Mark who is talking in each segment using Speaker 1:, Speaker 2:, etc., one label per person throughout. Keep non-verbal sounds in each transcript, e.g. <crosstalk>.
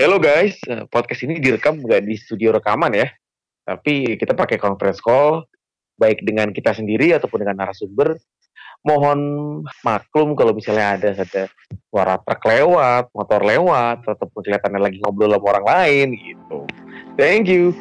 Speaker 1: Hello guys, eh, podcast ini direkam nggak di studio rekaman ya, tapi kita pakai conference call, baik dengan kita sendiri ataupun dengan narasumber. Mohon maklum kalau misalnya ada ada suara truk lewat, motor lewat, ataupun kelihatannya lagi ngobrol sama orang lain gitu. Thank you.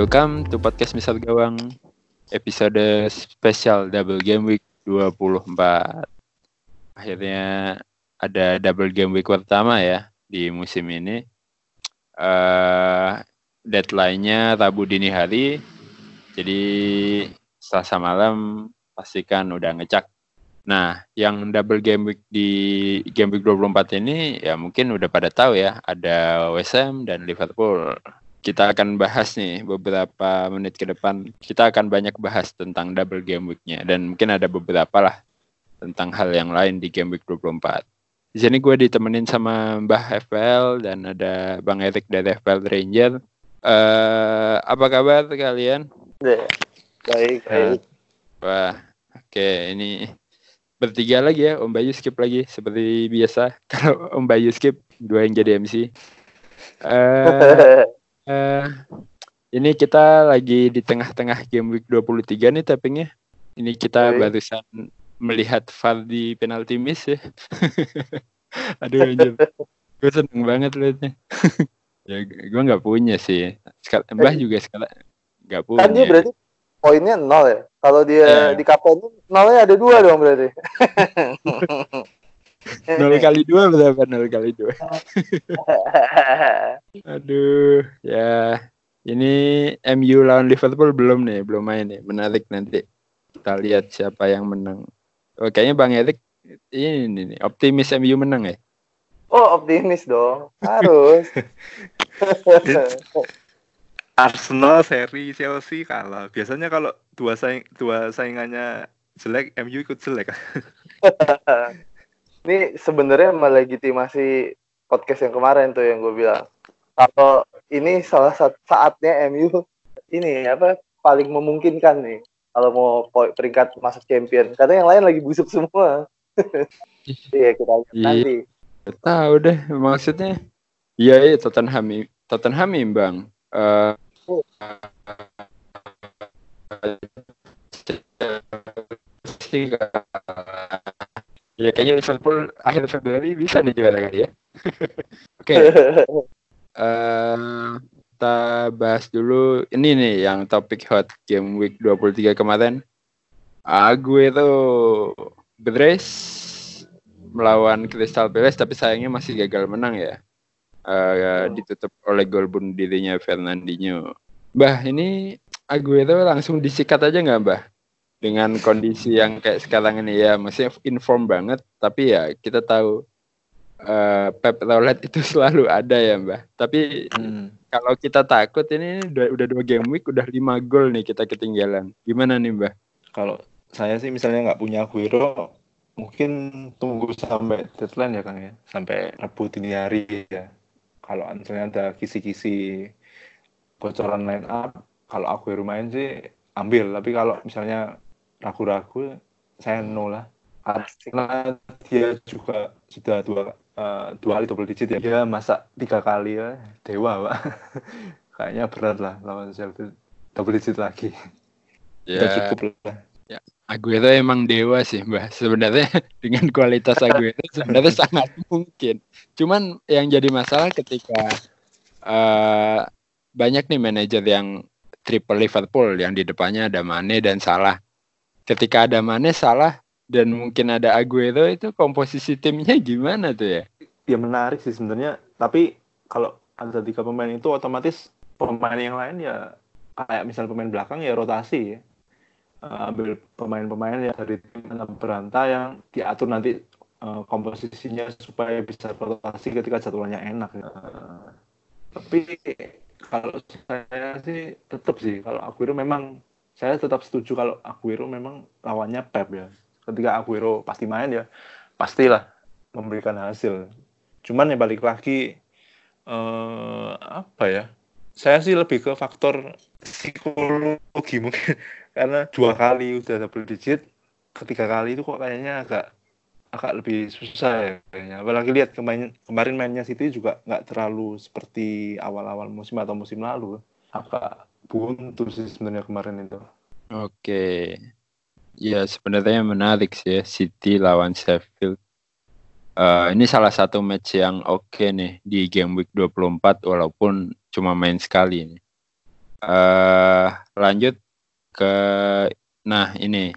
Speaker 2: Welcome to podcast Misal Gawang episode spesial Double Game Week 24. Akhirnya ada Double Game Week pertama ya di musim ini. Uh, deadline-nya Rabu dini hari. Jadi Selasa malam pastikan udah ngecek. Nah, yang double game week di game week 24 ini ya mungkin udah pada tahu ya, ada West Ham dan Liverpool kita akan bahas nih beberapa menit ke depan. Kita akan banyak bahas tentang double game week-nya dan mungkin ada beberapa lah tentang hal yang lain di game week 24. Di sini gue ditemenin sama Mbah FPL dan ada Bang Erik dari FPL Ranger. Uh, apa kabar kalian?
Speaker 3: Baik, baik.
Speaker 2: Wah, oke okay, ini bertiga lagi ya, Om Bayu skip lagi seperti biasa. <laughs> Kalau Om Bayu skip, dua yang jadi MC. Uh, <laughs> Uh, ini kita lagi di tengah-tengah game week 23 nih tappingnya. Ini kita Oi. barusan melihat VAR di penalti miss ya. <laughs> Aduh anjir. gue seneng banget liatnya. <laughs> ya gue nggak punya sih. Sekal Mbah juga sekarang nggak punya.
Speaker 3: Kan dia berarti poinnya nol ya. Kalau dia yeah. di kapten nolnya ada dua dong berarti. <laughs> <laughs>
Speaker 2: nol kali dua berapa nol kali dua. Aduh ya. Ini MU lawan Liverpool belum nih belum main nih. Menarik nanti kita lihat siapa yang menang. Oh, kayaknya Bang Erik ini nih optimis MU menang ya?
Speaker 3: Oh optimis dong. Harus. <laughs>
Speaker 4: Arsenal seri Chelsea kalah. Biasanya kalau dua saing dua saingannya jelek MU ikut jelek <laughs>
Speaker 3: Ini sebenarnya melegitimasi podcast yang kemarin tuh yang gue bilang. Kalau ini salah satu saatnya MU ini apa paling memungkinkan nih kalau mau peringkat masuk champion. Karena yang lain lagi busuk semua. Iya kita lihat iya. nanti.
Speaker 2: Tahu deh maksudnya. Iya iya Tottenham Tottenham bang. Uh, oh. Ya kayaknya Liverpool akhir Februari bisa nih juara kali ya. <laughs> Oke. okay. uh, eh, kita bahas dulu ini nih yang topik hot game week 23 kemarin. Aguero Bedres melawan Crystal Palace tapi sayangnya masih gagal menang ya. Uh, ditutup oleh gol bunuh dirinya Fernandinho. Bah, ini Aguero langsung disikat aja nggak, Mbah? Dengan kondisi yang kayak sekarang ini ya maksudnya inform banget tapi ya kita tahu uh, Pep Roulette itu <laughs> selalu ada ya mbak tapi hmm. kalau kita takut ini udah, udah dua game week udah lima gol nih kita ketinggalan. Gimana nih mbak
Speaker 4: kalau saya sih misalnya nggak punya Aguero mungkin tunggu sampai deadline ya kang ya. Sampai Rabu dini hari ya. Kalau misalnya ada kisi-kisi bocoran line up kalau Aguero main sih ambil. Tapi kalau misalnya ragu-ragu saya no lah. Karena dia juga sudah dua uh, dua kali double digit ya. Dia masa tiga kali ya dewa pak <laughs> kayaknya berat lah lawan Chelsea double digit lagi.
Speaker 2: Ya. Udah cukup lah. Ya Aguero emang dewa sih mbak. Sebenarnya <laughs> dengan kualitas Aguero sebenarnya <laughs> sangat mungkin. Cuman yang jadi masalah ketika uh, banyak nih manajer yang triple Liverpool yang di depannya ada Mane dan Salah ketika ada Mane salah dan mungkin ada Aguero itu komposisi timnya gimana tuh ya?
Speaker 4: Ya menarik sih sebenarnya. Tapi kalau ada tiga pemain itu otomatis pemain yang lain ya kayak misal pemain belakang ya rotasi ya. Uh, ambil pemain-pemain yang dari tim berantai yang diatur nanti uh, komposisinya supaya bisa rotasi ketika jadwalnya enak. Uh, tapi kalau saya sih tetap sih kalau Aguero memang saya tetap setuju kalau Aguero memang lawannya Pep ya. Ketika Aguero pasti main ya pastilah memberikan hasil. Cuman ya balik lagi eh, apa ya? Saya sih lebih ke faktor psikologi mungkin <laughs> karena dua kali udah double digit, ketiga kali itu kok kayaknya agak agak lebih susah ya kayaknya. Apalagi lihat kemarin kemarin mainnya City juga nggak terlalu seperti awal-awal musim atau musim lalu. Agak buntu sih sebenarnya kemarin itu.
Speaker 2: Oke. Ya sebenarnya menarik sih ya City lawan Sheffield. Eh, ini salah satu match yang oke nih di game week 24 walaupun cuma main sekali nih. Eh lanjut ke nah ini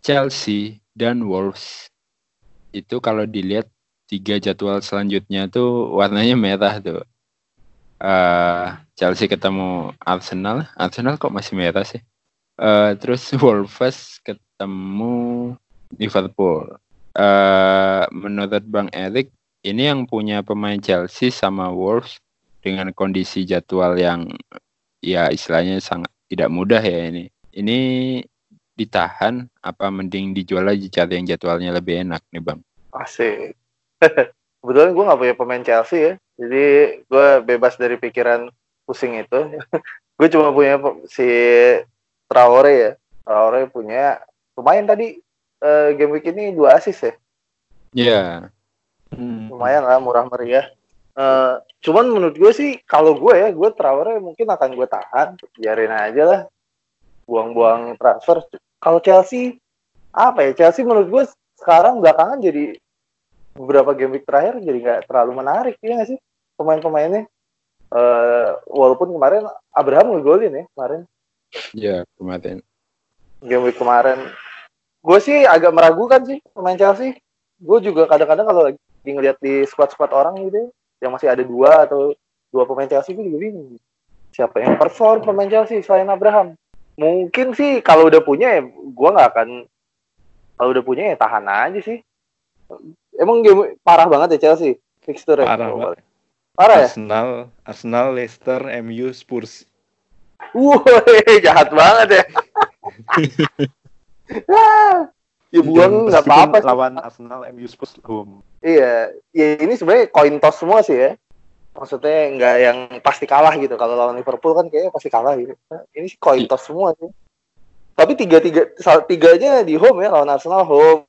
Speaker 2: Chelsea dan Wolves itu kalau dilihat tiga jadwal selanjutnya tuh warnanya merah tuh. Eh Chelsea ketemu Arsenal, Arsenal kok masih merah sih? Eh terus <laughs> Wolves ketemu Liverpool. Eh menurut Bang Erik, ini yang punya pemain Chelsea sama Wolves dengan kondisi jadwal yang ya istilahnya sangat tidak mudah ya ini. Ini ditahan apa mending dijual aja cari yang jadwalnya lebih enak nih bang?
Speaker 3: Asik. <laughs> Kebetulan gue nggak punya pemain Chelsea ya, jadi gue bebas dari pikiran pusing itu. <laughs> gue cuma punya si Traore ya. Traore punya lumayan tadi eh, game week ini dua assist ya.
Speaker 2: Ya,
Speaker 4: Hmm.
Speaker 3: Lumayan lah murah meriah. Eh, cuman menurut gue sih kalau gue ya, gue Traore mungkin akan gue tahan, biarin aja lah. Buang-buang transfer. Kalau Chelsea apa ya? Chelsea menurut gue sekarang belakangan jadi beberapa game week terakhir jadi nggak terlalu menarik ya nggak sih pemain-pemainnya. Eh, walaupun kemarin Abraham ngegolin ya kemarin
Speaker 2: ya kemarin.
Speaker 3: game week kemarin. Gue sih agak meragukan sih pemain Chelsea. Gue juga kadang-kadang kalau lagi ngeliat di squad-squad orang gitu, yang masih ada dua atau dua pemain Chelsea, gue juga bingung. Siapa yang perform pemain Chelsea selain Abraham? Mungkin sih kalau udah punya ya, gue nggak akan. Kalau udah punya ya tahan aja sih. Emang game parah banget ya Chelsea fixture
Speaker 4: Parah banget.
Speaker 3: Parah ya?
Speaker 4: Arsenal, Arsenal, Leicester, MU, Spurs.
Speaker 3: Woi, <laughs> jahat banget ya. <laughs> Ya buang nggak apa-apa.
Speaker 4: Lawan Arsenal, MU, Spurs home.
Speaker 3: Iya, ya ini sebenarnya coin toss semua sih ya. Maksudnya nggak yang pasti kalah gitu. Kalau lawan Liverpool kan kayaknya pasti kalah gitu. Nah, ini sih coin toss semua sih. Tapi tiga tiga tiganya di home ya lawan Arsenal home,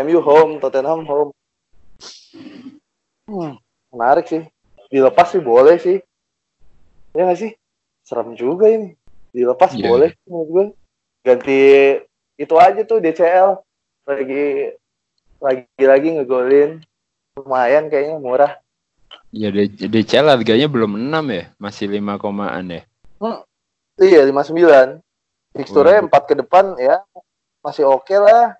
Speaker 3: MU home, Tottenham home. Hmm, menarik sih. Dilepas sih boleh sih. Ya nggak sih? Serem juga ini. Dilepas
Speaker 2: Iya.
Speaker 3: boleh menurut gue. Ganti itu aja tuh DCL lagi lagi-lagi ngegolin lumayan kayaknya murah
Speaker 2: Ya DCL harganya belum 6 ya, masih 5 komaan ya.
Speaker 3: iya 59 fixture
Speaker 2: Waduh.
Speaker 3: empat ke depan ya masih oke lah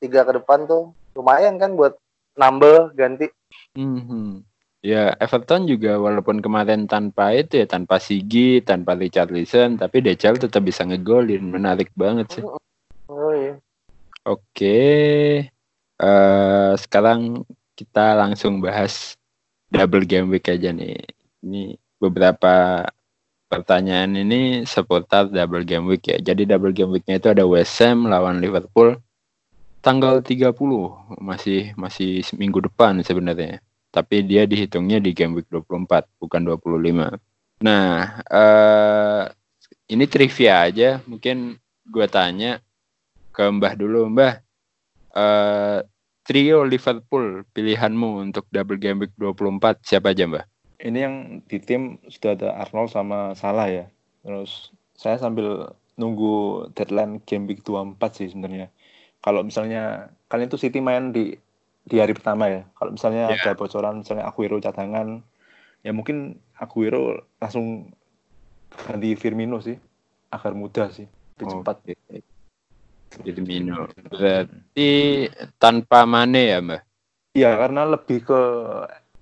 Speaker 3: tiga ke depan tuh lumayan kan buat nambah ganti
Speaker 2: Mhm. Ya Everton juga walaupun kemarin tanpa itu ya, tanpa Sigi, tanpa Richarlison, tapi DCL tetap bisa ngegolin, menarik banget sih.
Speaker 3: oh iya
Speaker 2: Oke, eh sekarang kita langsung bahas double game week aja nih. Ini beberapa pertanyaan ini seputar double game week ya. Jadi double game weeknya itu ada West Ham lawan Liverpool tanggal 30 masih masih minggu depan sebenarnya. Tapi dia dihitungnya di game week 24 bukan 25. Nah, eh ini trivia aja. Mungkin gue tanya ke Mbah dulu, Mbah. Eh trio Liverpool pilihanmu untuk double game week 24 siapa aja, Mbah?
Speaker 4: Ini yang di tim sudah ada Arnold sama Salah ya. Terus saya sambil nunggu deadline game week 24 sih sebenarnya. Kalau misalnya kalian tuh City main di di hari pertama ya. Kalau misalnya
Speaker 2: Ya.
Speaker 4: ada bocoran misalnya Aguero cadangan, ya mungkin Aguero langsung ganti Firmino sih agar mudah sih, lebih
Speaker 2: Oh,
Speaker 4: cepat.
Speaker 2: Firmino. Berarti tanpa Mane ya, Mbah?
Speaker 4: Iya, karena lebih ke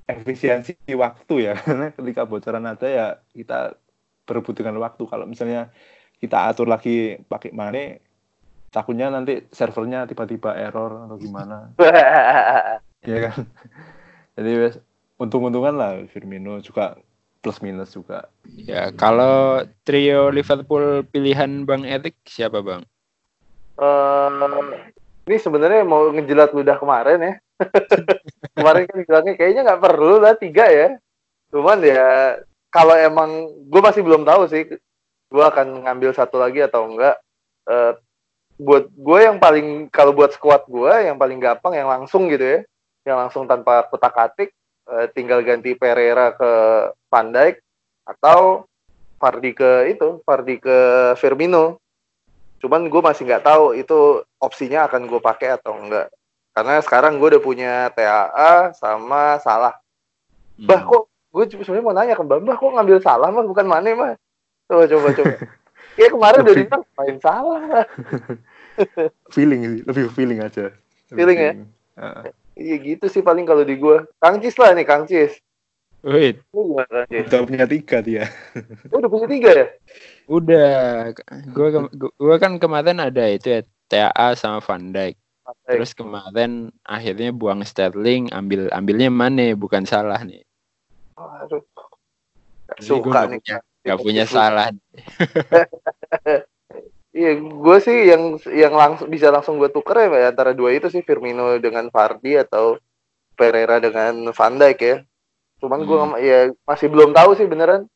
Speaker 4: efisiensi waktu ya. <laughs> Karena ketika bocoran ada ya kita berebut dengan waktu. Kalau misalnya kita atur lagi pakai Mane, takutnya nanti servernya tiba-tiba error atau gimana. <laughs> ya kan. Jadi wes, untung-untungan lah Firmino juga plus minus juga.
Speaker 2: Ya, kalau trio Liverpool pilihan Bang Erik siapa Bang?
Speaker 3: Eh, ini sebenarnya mau ngejilat ludah kemarin ya. <laughs> kemarin kan bilangnya kayaknya nggak perlu lah tiga ya. Cuman ya kalau emang gue masih belum tahu sih, gue akan ngambil satu lagi atau enggak. Eh, buat gue yang paling kalau buat squad gue yang paling gampang yang langsung gitu ya, yang langsung tanpa kotak atik, eh, tinggal ganti Pereira ke Van Dijk atau Fardi ke itu, Fardi ke Firmino. Cuman gue masih nggak tahu itu opsinya akan gue pakai atau enggak. Karena sekarang gue udah punya TAA sama Salah. Bah kok gue sebenarnya mau nanya ke Mbak, Mbah kok ngambil Salah mah bukan Mane mah. Coba coba coba. <laughs> Iya kemarin udah
Speaker 4: Lebih-
Speaker 3: bilang main Salah. <laughs> <laughs>
Speaker 4: Feeling sih, lebih feeling aja. Lebih
Speaker 3: Feeling ya?
Speaker 4: Heeh.
Speaker 3: Iya gitu sih paling kalau di gue. Kang Cis lah nih Kang Cis.
Speaker 2: Wait,
Speaker 3: Lu gimana Kang Cis?
Speaker 4: Udah punya tiga dia.
Speaker 3: Lu udah punya tiga ya?
Speaker 2: udah. Gue gue kan kemarin ada itu ya TAA sama Van Dijk. Terus kemarin akhirnya buang Sterling, ambil ambilnya Mane, bukan salah nih.
Speaker 3: Aduh. Suka
Speaker 2: gua
Speaker 3: nih.
Speaker 2: punya- Gak punya salah. <laughs>
Speaker 3: Iya, gue sih yang yang langsung bisa langsung gue tuker ya antara dua itu sih Firmino dengan Vardy atau Pereira dengan Van Dijk ya. Cuman gue
Speaker 2: Hmm.
Speaker 3: ya masih belum tahu sih beneran.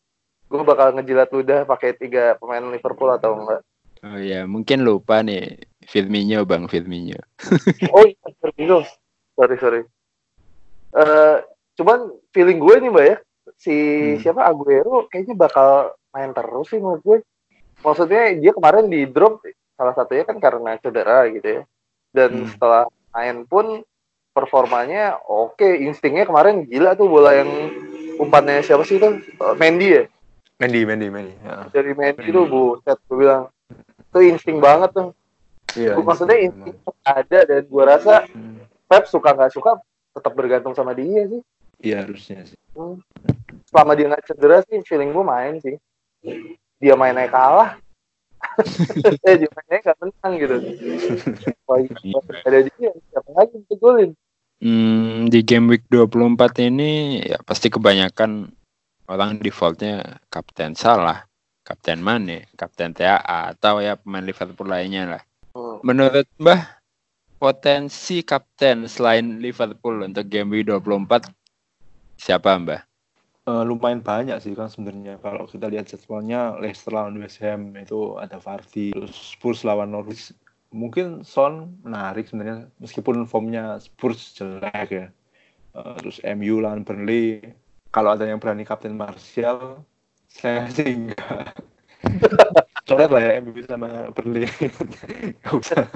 Speaker 3: Gue bakal ngejilat ludah pakai tiga pemain Liverpool atau enggak.
Speaker 2: Oh ya, mungkin lupa nih Firmino Bang Firmino. <laughs>
Speaker 3: Oh iya, Firmino. Sorry sorry. Eh, cuman feeling gue nih mbak ya, si
Speaker 4: Hmm.
Speaker 3: siapa Aguero kayaknya bakal main terus sih menurut gue. Maksudnya dia kemarin di drop salah satunya kan karena cedera gitu ya. Dan
Speaker 4: Hmm.
Speaker 3: setelah main pun performanya oke, instingnya kemarin gila tuh bola yang umpannya siapa sih itu? Eh, Mendy ya.
Speaker 4: Mendy, Mendy, Mendy. Heeh.
Speaker 3: Dari Mendy
Speaker 4: Mendy.
Speaker 3: tuh buset gue bilang. Itu insting banget tuh.
Speaker 4: Iya.
Speaker 3: Maksudnya
Speaker 4: insting
Speaker 3: ada dan gue rasa.
Speaker 4: Hmm.
Speaker 3: Pep suka nggak suka tetap bergantung sama dia sih.
Speaker 4: Iya harusnya sih.
Speaker 3: selama dia nggak cedera sih feeling gue main sih dia mainnya kalah eh <laughs> dia mainnya nggak menang gitu Wah,
Speaker 2: Iya.
Speaker 3: ada dia siapa lagi yang golin
Speaker 2: Hmm, di game week 24 ini ya pasti kebanyakan orang defaultnya Kapten Salah, Kapten Mane, Kapten TAA atau ya pemain Liverpool lainnya lah.
Speaker 3: Hmm.
Speaker 2: Menurut Mbah, potensi kapten selain Liverpool untuk game week 24 siapa Mbah?
Speaker 4: Eh, lumayan banyak sih kan sebenarnya. Kalau kita lihat jadwalnya Leicester lawan West Ham itu ada Vardy terus Spurs lawan Norwich. Mungkin Son menarik sebenarnya meskipun formnya Spurs jelek ya. Eh, terus MU lawan Burnley. Kalau ada yang berani Kapten Martial saya sih enggak. <laughs> Coret lah ya MU sama Burnley. <laughs> Nggak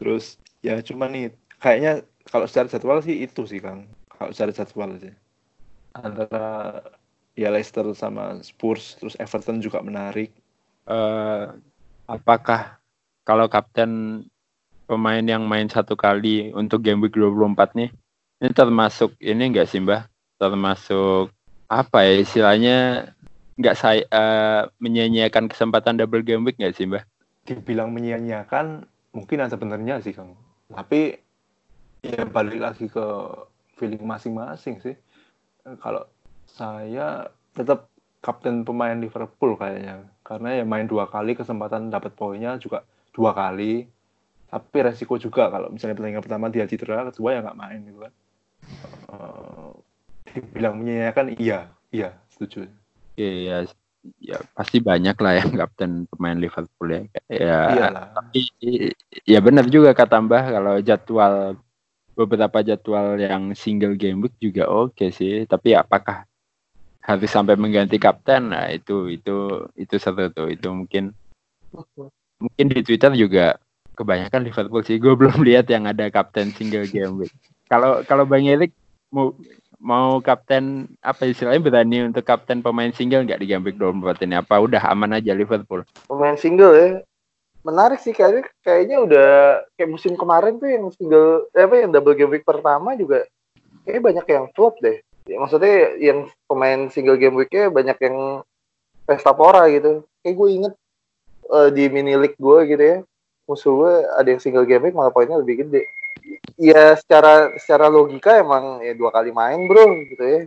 Speaker 4: terus ya cuma nih kayaknya kalau secara jadwal sih itu sih Kang. Kalau secara jadwal sih antara ya Leicester sama Spurs terus Everton juga menarik
Speaker 2: Eh, apakah kalau kapten pemain yang main satu kali untuk game week 24 nih ini termasuk ini enggak sih Mbah? Termasuk apa ya istilahnya nggak saya eh, menyanyiakan kesempatan double game week nggak sih Mbah?
Speaker 4: dibilang menyia-nyiakan mungkin ada benernya sih Kang tapi ya balik lagi ke feeling masing-masing sih kalau saya tetap kapten pemain Liverpool kayaknya. Karena ya main dua kali kesempatan dapat poinnya juga dua kali. Tapi resiko juga kalau misalnya pertandingan pertama dia cedera kedua ya nggak main gitu kan. Eh, dibilang menyia-nyiakan iya iya setuju.
Speaker 2: Iya, ya pasti banyak lah yang kapten pemain Liverpool ya. Ya,
Speaker 4: iyalah.
Speaker 2: tapi ya benar juga kata Mbah kalau jadwal beberapa jadwal yang single game week juga oke sih. Tapi apakah harus sampai mengganti kapten? Nah itu itu itu satu tuh itu mungkin mungkin di Twitter juga kebanyakan Liverpool sih. Gue <laughs> belum lihat yang ada kapten single game week. Kalau kalau Bang Erik mau mau kapten apa istilahnya berani untuk kapten pemain single nggak di game week 24 ini? Apa udah aman aja Liverpool?
Speaker 3: pemain single ya menarik sih kayaknya kayaknya udah kayak musim kemarin tuh yang single eh, apa yang double game week pertama juga kayaknya banyak yang flop deh ya, maksudnya yang pemain single game weeknya banyak yang pesta pora gitu kayak gue inget eh, di mini league gue gitu ya musuh gue ada yang single game week malah poinnya lebih gede ya secara secara logika emang ya dua kali main bro gitu ya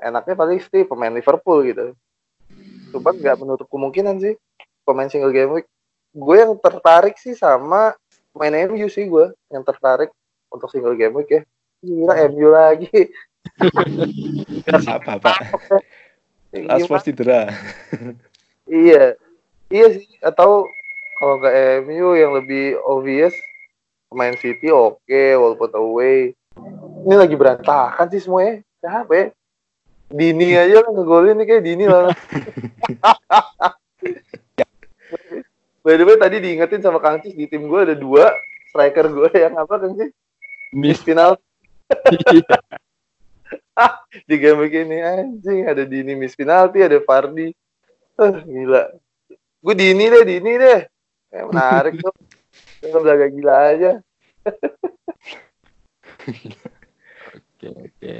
Speaker 3: enaknya paling sih pemain Liverpool gitu. Cuman nggak menutup kemungkinan sih pemain single game week. Gue yang tertarik sih sama main MU sih gue yang tertarik untuk single game week ya. Gila MU lagi.
Speaker 4: apa apa Rashford cedera.
Speaker 3: Iya. Iya sih atau kalau nggak MU yang lebih obvious pemain City oke okay, walaupun away. Ini lagi berantakan sih semuanya. Siapa ya? Dini aja lah ngegolin nih kayak Dini lah <laughs> By the way tadi diingetin sama Kang Cis di tim gue ada dua striker gue yang apa kan sih? Miss final. <laughs> di game begini anjing ada Dini miss penalti ada Fardi. Uh, gila. Gue Dini deh Dini deh. Eh, menarik tuh. <laughs> Kita belaga gila aja.
Speaker 2: Oke oke.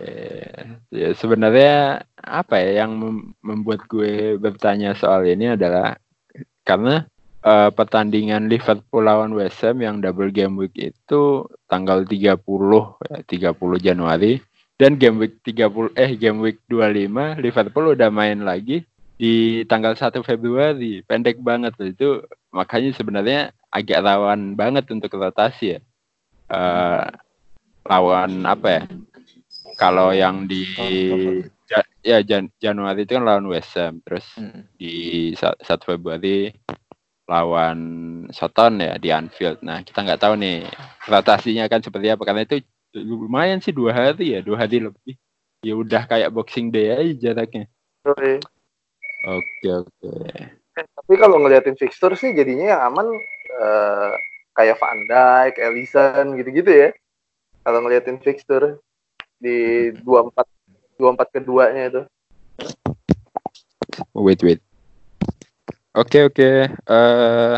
Speaker 2: Ya sebenarnya apa ya yang membuat gue bertanya soal ini adalah karena uh, pertandingan Liverpool lawan West Ham yang double game week itu tanggal 30 ya, 30 Januari dan game week 30 eh game week 25 Liverpool udah main lagi di tanggal 1 Februari. Pendek banget itu. Makanya sebenarnya agak rawan banget untuk rotasi ya. Uh, lawan apa ya? Kalau yang di ja, ya Jan, Januari itu kan lawan West Ham, terus hmm. di 1 Februari lawan Soton ya di Anfield. Nah, kita nggak tahu nih rotasinya kan seperti apa karena itu lumayan sih dua hari ya dua hari lebih. Ya udah kayak boxing day aja jaraknya. Oke. Oke oke.
Speaker 3: Tapi kalau ngeliatin fixture sih jadinya yang aman uh, kayak Van Dijk, Ellison gitu-gitu ya. Kalau ngeliatin fixture di dua empat dua empat keduanya itu.
Speaker 2: Wait wait oke okay, oke. Okay. uh,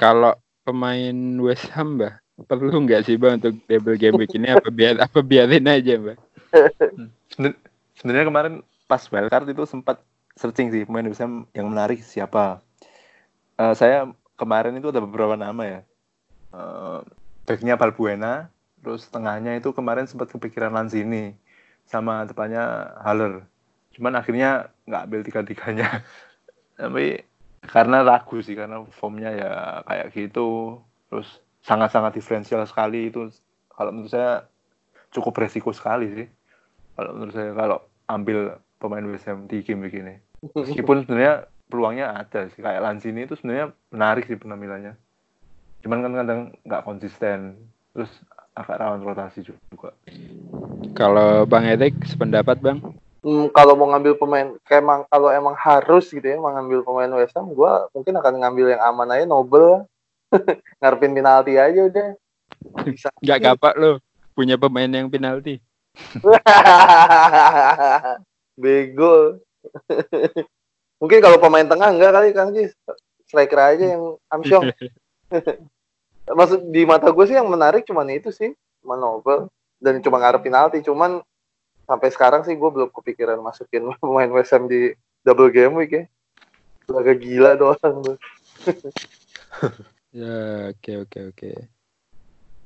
Speaker 2: kalau pemain West Ham bah perlu nggak sih bang untuk double game week ini? Apa biar <laughs> apa biarin aja bang
Speaker 4: sebenarnya kemarin pas wildcard itu sempat searching sih pemain bisa yang menarik siapa. Uh, saya kemarin itu ada beberapa nama ya. Uh, backnya Balbuena terus tengahnya itu kemarin sempat kepikiran Lanzini sama depannya Haller. Cuman akhirnya nggak ambil tiga tiganya <laughs> tapi karena ragu sih karena formnya ya kayak gitu. Terus sangat-sangat diferensial sekali itu. Kalau menurut saya cukup resiko sekali sih. Kalau menurut saya kalau ambil pemain WSM di game begini meskipun sebenarnya peluangnya ada sih. Kayak Lanzini itu sebenarnya menarik sih penampilannya. Cuman kan kadang nggak konsisten. Terus agak rawan rotasi juga.
Speaker 2: Kalau Bang Edek sependapat Bang
Speaker 3: hmm, kalau mau ngambil pemain kayak emang kalau emang harus gitu ya mengambil pemain West Ham gue mungkin akan ngambil yang aman aja Nobel <laughs> ngarepin penalti aja udah.
Speaker 2: Bisa. Gak gapak lo punya pemain yang penalti. <laughs>
Speaker 3: Bego. Mungkin kalau pemain tengah enggak kali Kang Jis. Striker aja yang Amsyong. <laughs> Maksud di mata gue sih yang menarik cuman itu sih, cuma dan cuma ngarep penalti. Cuman sampai sekarang sih gue belum kepikiran masukin <laughs> pemain Ham di double game week ya. Agak gila doang tuh. <laughs>
Speaker 2: Ya, oke oke oke.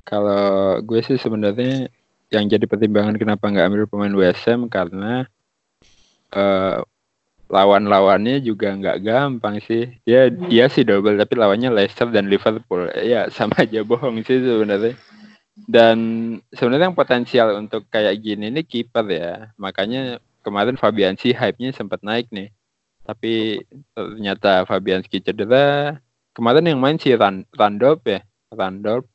Speaker 2: Kalau gue sih sebenarnya yang jadi pertimbangan kenapa nggak ambil pemain WSM karena uh, lawan-lawannya juga nggak gampang sih. Ya dia sih double tapi lawannya Leicester dan Liverpool. Ya sama aja bohong sih sebenarnya. Dan sebenarnya yang potensial untuk kayak gini ini kiper ya. Makanya kemarin Fabianski hype-nya sempat naik nih. Tapi ternyata Fabianski cedera, kemarin yang main si Rand Randolph ya. Randolph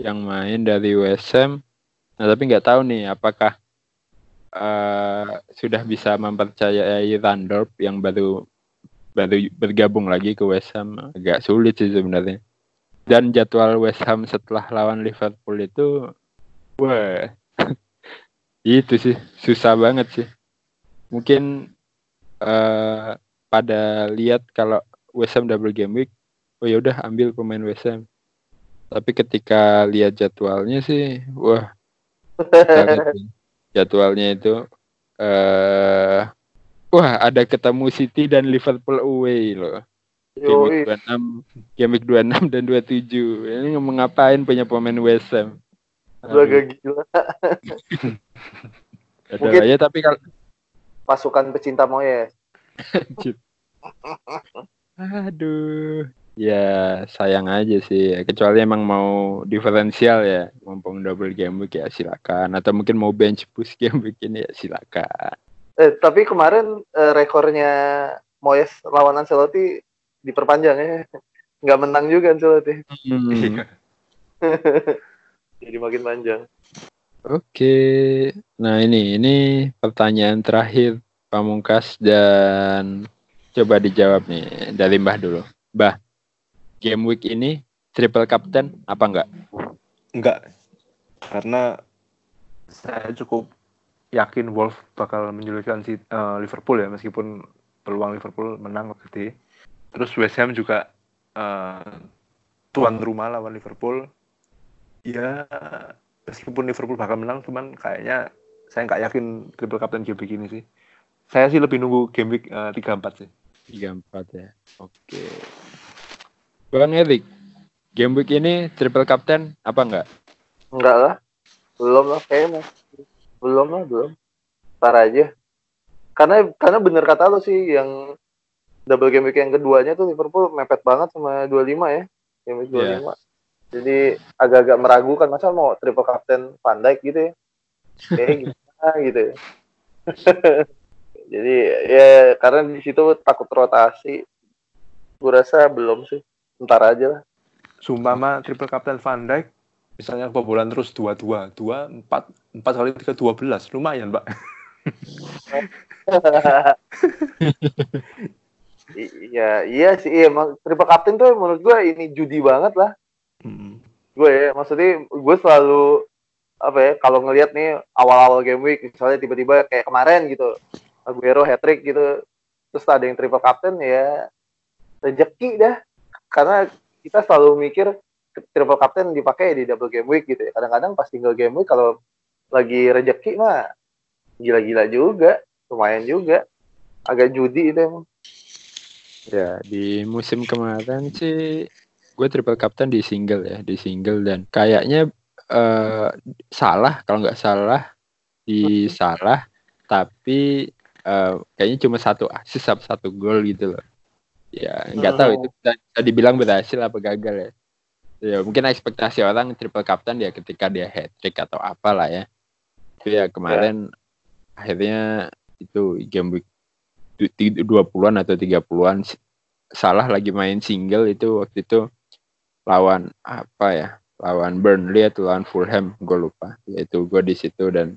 Speaker 2: yang main dari USM nah tapi nggak tahu nih apakah uh, sudah bisa mempercayai Randolph yang baru baru bergabung lagi ke Ham. Agak sulit sih sebenarnya dan jadwal West Ham setelah lawan Liverpool itu wah <laughs> itu sih susah banget sih. Mungkin uh, pada lihat kalau West Ham double game week oh ya udah ambil pemain WSM tapi ketika lihat jadwalnya sih wah. <laughs> Jadwalnya itu uh, wah ada ketemu City dan Liverpool away loh game week 26 game week 26 dan 27 ini ngapain punya pemain West Ham
Speaker 3: gila <laughs>
Speaker 2: Mungkin, aja tapi kalau
Speaker 3: pasukan pecinta Moyes.
Speaker 2: Aduh. Ya sayang aja sih. Kecuali emang mau diferensial ya. Mumpung double game week ya silakan. Atau mungkin mau bench push game week ini ya silakan.
Speaker 3: Eh, tapi kemarin eh, rekornya Moyes lawan Ancelotti diperpanjang ya. Nggak menang juga Ancelotti.
Speaker 2: Hmm. <laughs>
Speaker 3: Jadi makin panjang.
Speaker 2: Oke. Nah ini ini pertanyaan terakhir Pamungkas dan coba dijawab nih dari Mbah dulu. Mbah, game week ini triple captain apa enggak?
Speaker 4: Enggak. Karena saya cukup yakin Wolf bakal menyulitkan si eh, Liverpool ya meskipun peluang Liverpool menang gede. Terus West Ham juga eh, tuan rumah lawan Liverpool. Ya meskipun Liverpool bakal menang cuman kayaknya saya nggak yakin triple captain game week ini sih. Saya sih lebih nunggu game week eh, 34 sih.
Speaker 2: Tiga empat ya. Oke. Bang Erik, game week ini triple captain apa enggak?
Speaker 3: Enggak lah. Belum lah kayaknya. Belum lah, belum. Ntar aja. Karena karena bener kata lo sih yang double game week yang keduanya tuh Liverpool mepet banget sama 25 ya. Game week 25.
Speaker 2: Iya.
Speaker 3: Jadi agak-agak meragukan masa mau triple captain Van Dijk gitu ya. Kayak <laughs> gimana gitu ya. <laughs> Jadi ya karena di situ takut rotasi. Gue rasa belum sih. Ntar aja lah.
Speaker 4: Sumpama triple captain Van Dijk misalnya kebobolan terus dua dua dua empat empat kali tiga dua belas lumayan pak <laughs>
Speaker 3: Iya, iya sih. Iya, triple captain tuh menurut gue ini judi banget lah.
Speaker 4: Hmm.
Speaker 3: Gue ya, maksudnya gue selalu apa ya, kalau ngelihat nih awal-awal game week, misalnya tiba-tiba kayak kemarin gitu, Aguero hat trick gitu, terus ada yang triple captain ya rezeki dah. Karena kita selalu mikir triple captain dipakai di double game week gitu ya. Kadang-kadang pas tinggal game week kalau lagi rezeki mah gila-gila juga, lumayan juga. Agak judi itu emang.
Speaker 2: Ya, di musim kemarin sih gue triple captain di single ya, di single dan kayaknya eh, salah kalau nggak salah di salah, tapi eh, kayaknya cuma satu assist sama satu gol gitu loh. Ya, nggak tahu itu bisa, bisa dibilang berhasil apa gagal ya. Ya, mungkin ekspektasi orang triple captain ya ketika dia hat trick atau apalah ya. Tapi ya kemarin akhirnya itu game week 20-an atau 30-an s- salah lagi main single itu waktu itu lawan apa ya lawan Burnley atau lawan Fulham gue lupa. Yaitu gue di situ dan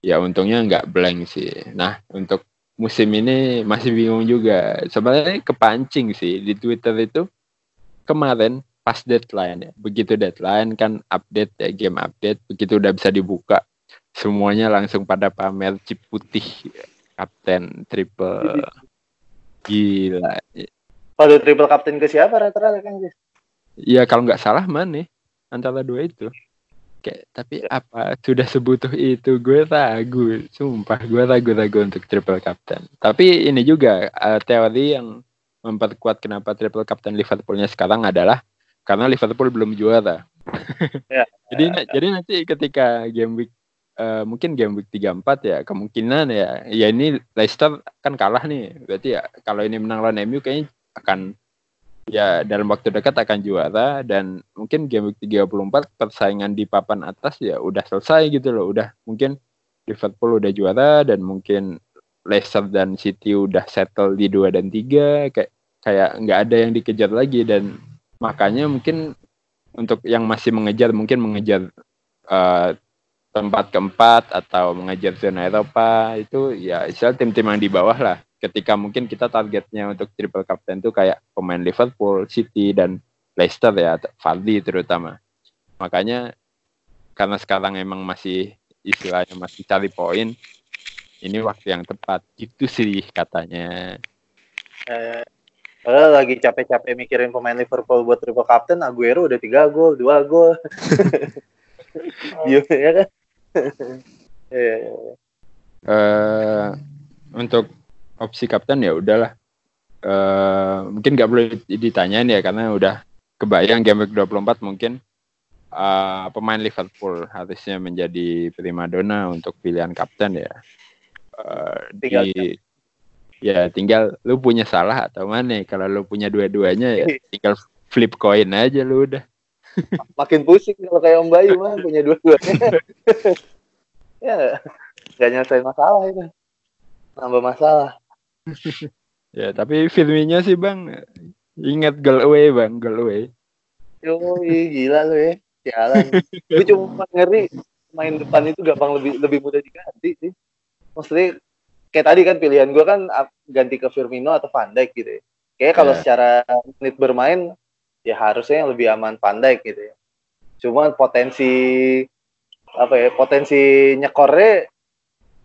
Speaker 2: ya untungnya nggak blank sih. Nah untuk musim ini masih bingung juga. Sebenarnya kepancing sih di Twitter itu kemarin pas deadline ya. Begitu deadline kan update ya game update. Begitu udah bisa dibuka semuanya langsung pada pamer chip putih kapten triple. Gila.
Speaker 3: Kalau triple captain ke siapa rata-rata kan, Jis?
Speaker 2: ya kalau nggak salah mana antara dua itu. Kayak tapi apa sudah sebutuh itu? Gue ragu. Sumpah gue ragu-ragu untuk triple captain tapi ini juga eh, teori yang memperkuat kenapa triple captain Liverpoolnya sekarang adalah karena Liverpool belum juara.
Speaker 3: Ya. <laughs>
Speaker 2: jadi jadi nanti ketika game week eh, mungkin game week 34 ya kemungkinan ya. Ya ini Leicester kan kalah nih. Berarti ya kalau ini menang lawan MU kayaknya akan ya dalam waktu dekat akan juara. Dan mungkin game week 34 persaingan di papan atas ya udah selesai gitu loh. Udah mungkin Liverpool udah juara dan mungkin Leicester dan City udah settle di dua dan tiga. Kayak kayak nggak ada yang dikejar lagi. Dan makanya mungkin untuk yang masih mengejar mungkin mengejar eh, tempat keempat atau mengejar zona Eropa itu ya istilah tim-tim yang di bawah lah ketika mungkin kita targetnya untuk triple captain itu kayak pemain Liverpool, City dan Leicester ya, Vardy terutama. Makanya karena sekarang emang masih istilahnya masih cari poin, ini waktu yang tepat gitu sih katanya.
Speaker 3: Eh, lagi capek-capek mikirin pemain Liverpool buat triple captain, Aguero udah tiga gol, dua gol. <laughs> Iya ya kan? Iya, iya, iya.
Speaker 2: eh untuk opsi kapten ya udahlah. eh mungkin nggak perlu ditanyain ya karena udah kebayang game week 24 mungkin eh, pemain Liverpool harusnya menjadi primadona untuk pilihan kapten ya. Eh,
Speaker 3: Tinggal-
Speaker 2: di ya tinggal lu punya salah atau mana kalau lu punya dua-duanya ya <laughs> tinggal flip coin aja lu udah
Speaker 3: Makin pusing kalau kayak Om Bayu mah punya dua-duanya. <laughs> ya nggak nyelesain masalah itu. Nambah masalah. <laughs>
Speaker 2: ya tapi filmnya sih bang ingat goal away bang goal away
Speaker 3: Yo, gila lu ya. Jalan. Gue cuma <laughs> ngeri main depan itu gampang lebih lebih mudah diganti sih. Maksudnya kayak tadi kan pilihan gue kan ganti ke Firmino atau Van Dijk gitu ya. Kayaknya kalau
Speaker 2: Ya.
Speaker 3: secara menit bermain ya harusnya yang lebih aman Dijk gitu ya. Cuman potensi apa ya potensi nyekornya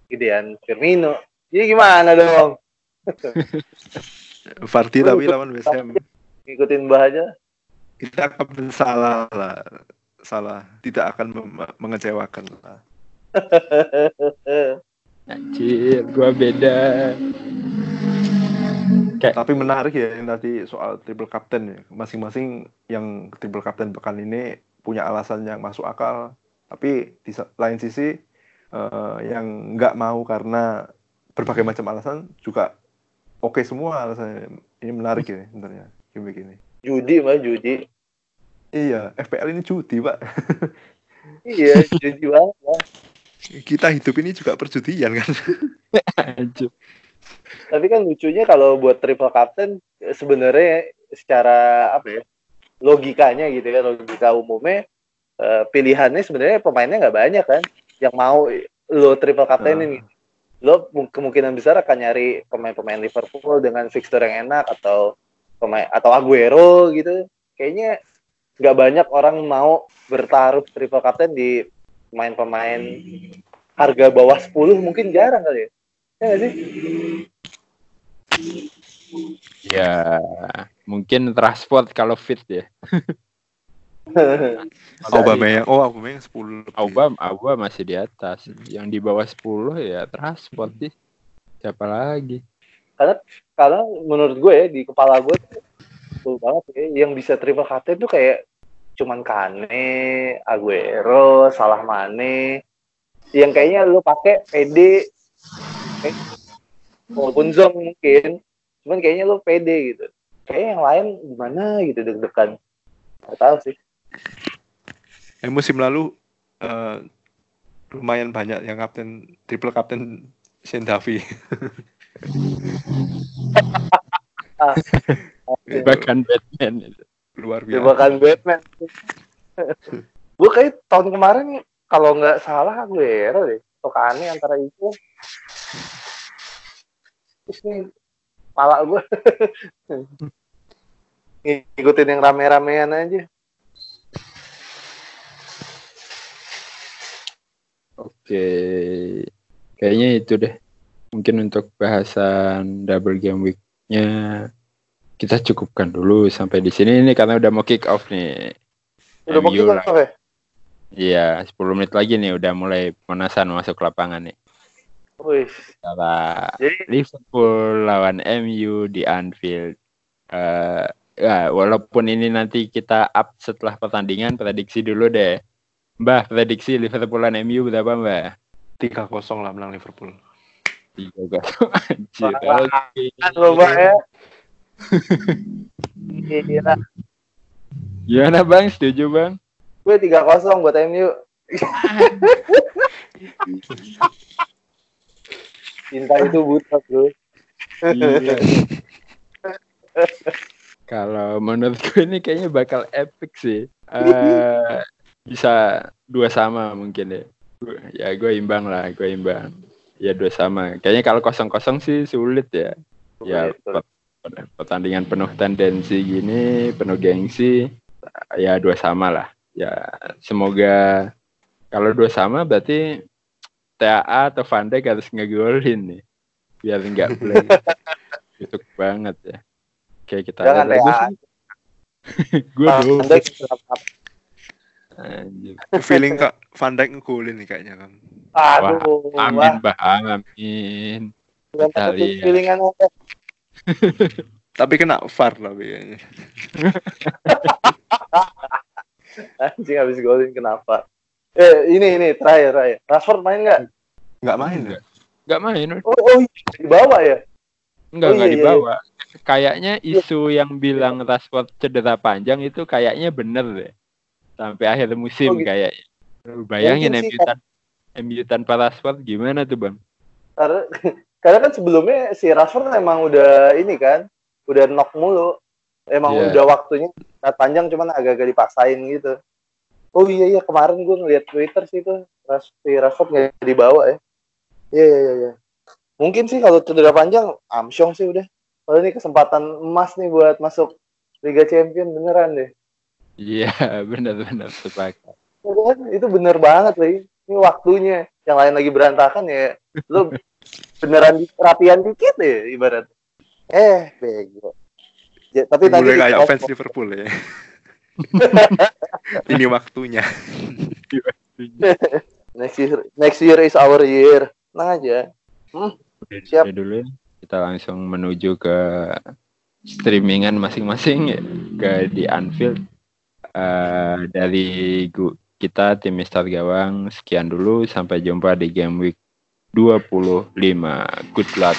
Speaker 3: gedean Firmino. Jadi gimana dong? <laughs>
Speaker 4: Vardy tapi lawan West Ham.
Speaker 3: Ngikutin Mbah aja.
Speaker 4: Kita akan salah lah. Salah. Tidak akan mengecewakan lah. <laughs>
Speaker 2: Anjir, gua beda.
Speaker 4: Tapi menarik ya yang tadi soal triple captain ya. Masing-masing yang triple captain pekan ini punya alasan yang masuk akal. Tapi di lain sisi eh, yang nggak mau karena berbagai macam alasan juga oke semua alasannya. Ini menarik ya sebenarnya game begini.
Speaker 3: Judi mah judi.
Speaker 4: Iya, FPL ini judi pak. <laughs>
Speaker 3: Iya, judi banget. Bang.
Speaker 4: Kita hidup ini juga perjudian kan. <laughs>
Speaker 3: Tapi kan lucunya kalau buat triple captain sebenarnya secara apa ya logikanya gitu ya logika umumnya eh, pilihannya sebenarnya pemainnya nggak banyak kan yang mau lo triple captain ini lo mu- kemungkinan besar akan nyari pemain-pemain Liverpool dengan fixture yang enak atau pemain atau Aguero gitu. Kayaknya nggak banyak orang mau bertaruh triple captain di pemain-pemain harga bawah 10 mungkin jarang kali ya ya sih
Speaker 2: Ya, mungkin transport kalau fit ya. <laughs>
Speaker 4: Aubameyang, oh Aubameyang 10 lebih.
Speaker 2: Auba, Auba masih di atas. Yang di bawah 10 ya transport sih. Siapa lagi?
Speaker 3: karena menurut gue ya di kepala gue tuh banget ya, yang bisa triple captain tuh kayak cuman Kane, Aguero, Salah Mane yang kayaknya lu pakai PD eh, walaupun Zong mungkin cuman kayaknya lu PD gitu kayak yang lain gimana gitu deg-degan nggak tahu sih
Speaker 4: Eh, musim lalu eh, lumayan banyak yang kapten triple kapten Sendavi. <laughs>
Speaker 2: Bahkan Batman.
Speaker 4: Luar biasa.
Speaker 3: jebakan Batman gue kayak tahun kemarin kalau nggak salah Aguero deh atau Kane antara itu pala gue ngikutin yang rame-ramean aja
Speaker 2: Oke. Kayaknya itu deh. Mungkin untuk bahasan double game week-nya kita cukupkan dulu sampai di sini ini karena udah mau kick off nih.
Speaker 3: udah mau kita
Speaker 2: lah.
Speaker 3: oke
Speaker 2: Iya, 10 menit lagi nih udah mulai pemanasan masuk lapangan nih.
Speaker 3: Wih, jadi
Speaker 2: Liverpool lawan MU di Anfield. Eh ya, walaupun ini nanti kita up setelah pertandingan, prediksi dulu deh. Mbah, prediksi Liverpool lawan MU berapa, Mbah?
Speaker 4: 3-0 lah menang Liverpool.
Speaker 2: Tiga gol. Anjir.
Speaker 3: Mbak, ya <laughs> Gila.
Speaker 2: Gimana, Bang? Setuju, Bang?
Speaker 3: gue tiga kosong buat MU <laughs> cinta itu buta bro
Speaker 2: Iya. <laughs> Kalau menurut gue ini kayaknya bakal epic sih. Eh bisa dua sama mungkin ya. Ya gue imbang lah, gue imbang. Ya dua sama. Kayaknya kalau kosong-kosong sih sulit ya. Ya pertandingan penuh tendensi gini, penuh gengsi. Ya dua sama lah. Ya semoga kalau dua sama berarti TAA atau Van Dijk harus ngegolin nih. Biar nggak play. <laughs> Itu banget ya. Kayak kita
Speaker 3: Jangan
Speaker 2: lihat
Speaker 3: TAA.
Speaker 2: lagi. <laughs> Gue dulu. Anjir.
Speaker 4: Feeling Kak Van Dijk ngegolin nih kayaknya kan.
Speaker 3: aduh
Speaker 2: Amin
Speaker 3: wah
Speaker 2: bah, amin. kita lihat.
Speaker 3: feelingan apa <laughs>
Speaker 4: Tapi kena VAR tapi kayaknya.
Speaker 3: anjing habis golin kenapa eh ini ini terakhir terakhir Rashford main nggak
Speaker 4: Nggak main ya?
Speaker 2: nggak main.
Speaker 3: Oh, oh iya, dibawa ya?
Speaker 2: Enggak,
Speaker 3: Oh,
Speaker 2: enggak
Speaker 3: iya, iya,
Speaker 2: dibawa. Kayaknya isu yang bilang Rashford cedera panjang itu kayaknya bener deh. Sampai akhir musim
Speaker 3: Oh, gitu.
Speaker 2: kayaknya. Lu Bayangin
Speaker 3: Mungkin
Speaker 2: MU, tan MU tanpa Rashford gimana tuh bang?
Speaker 3: Karena <laughs> karena kan sebelumnya si Rashford emang udah ini kan, udah knock mulu. Emang
Speaker 2: Iya.
Speaker 3: udah waktunya saat panjang cuman agak-agak dipaksain gitu. Oh iya iya kemarin gue ngeliat Twitter sih itu si Rashford nggak dibawa ya. Iya iya iya. iya. Mungkin sih kalau cedera panjang Amsyong sih udah. Kalau ini kesempatan emas nih buat masuk Liga Champion beneran deh.
Speaker 2: Iya <laughs> benar-benar sepakat.
Speaker 3: Ya kan? Itu bener banget lagi. Ini waktunya. Yang lain lagi berantakan ya. Lu beneran latihan dikit ya ibarat. Eh, bego. Ya, tapi tadi
Speaker 4: Mulai kayak
Speaker 3: di-
Speaker 4: fans Liverpool ya. <laughs> <laughs> Ini waktunya.
Speaker 3: next year, next year is our year. Tenang aja.
Speaker 2: Udah,
Speaker 3: Siap.
Speaker 2: udah dulu ya. Kita langsung menuju ke streamingan masing-masing ya. ke di Anfield. Eh, dari gu- kita tim Mister Gawang sekian dulu sampai jumpa di game week 25. Good luck.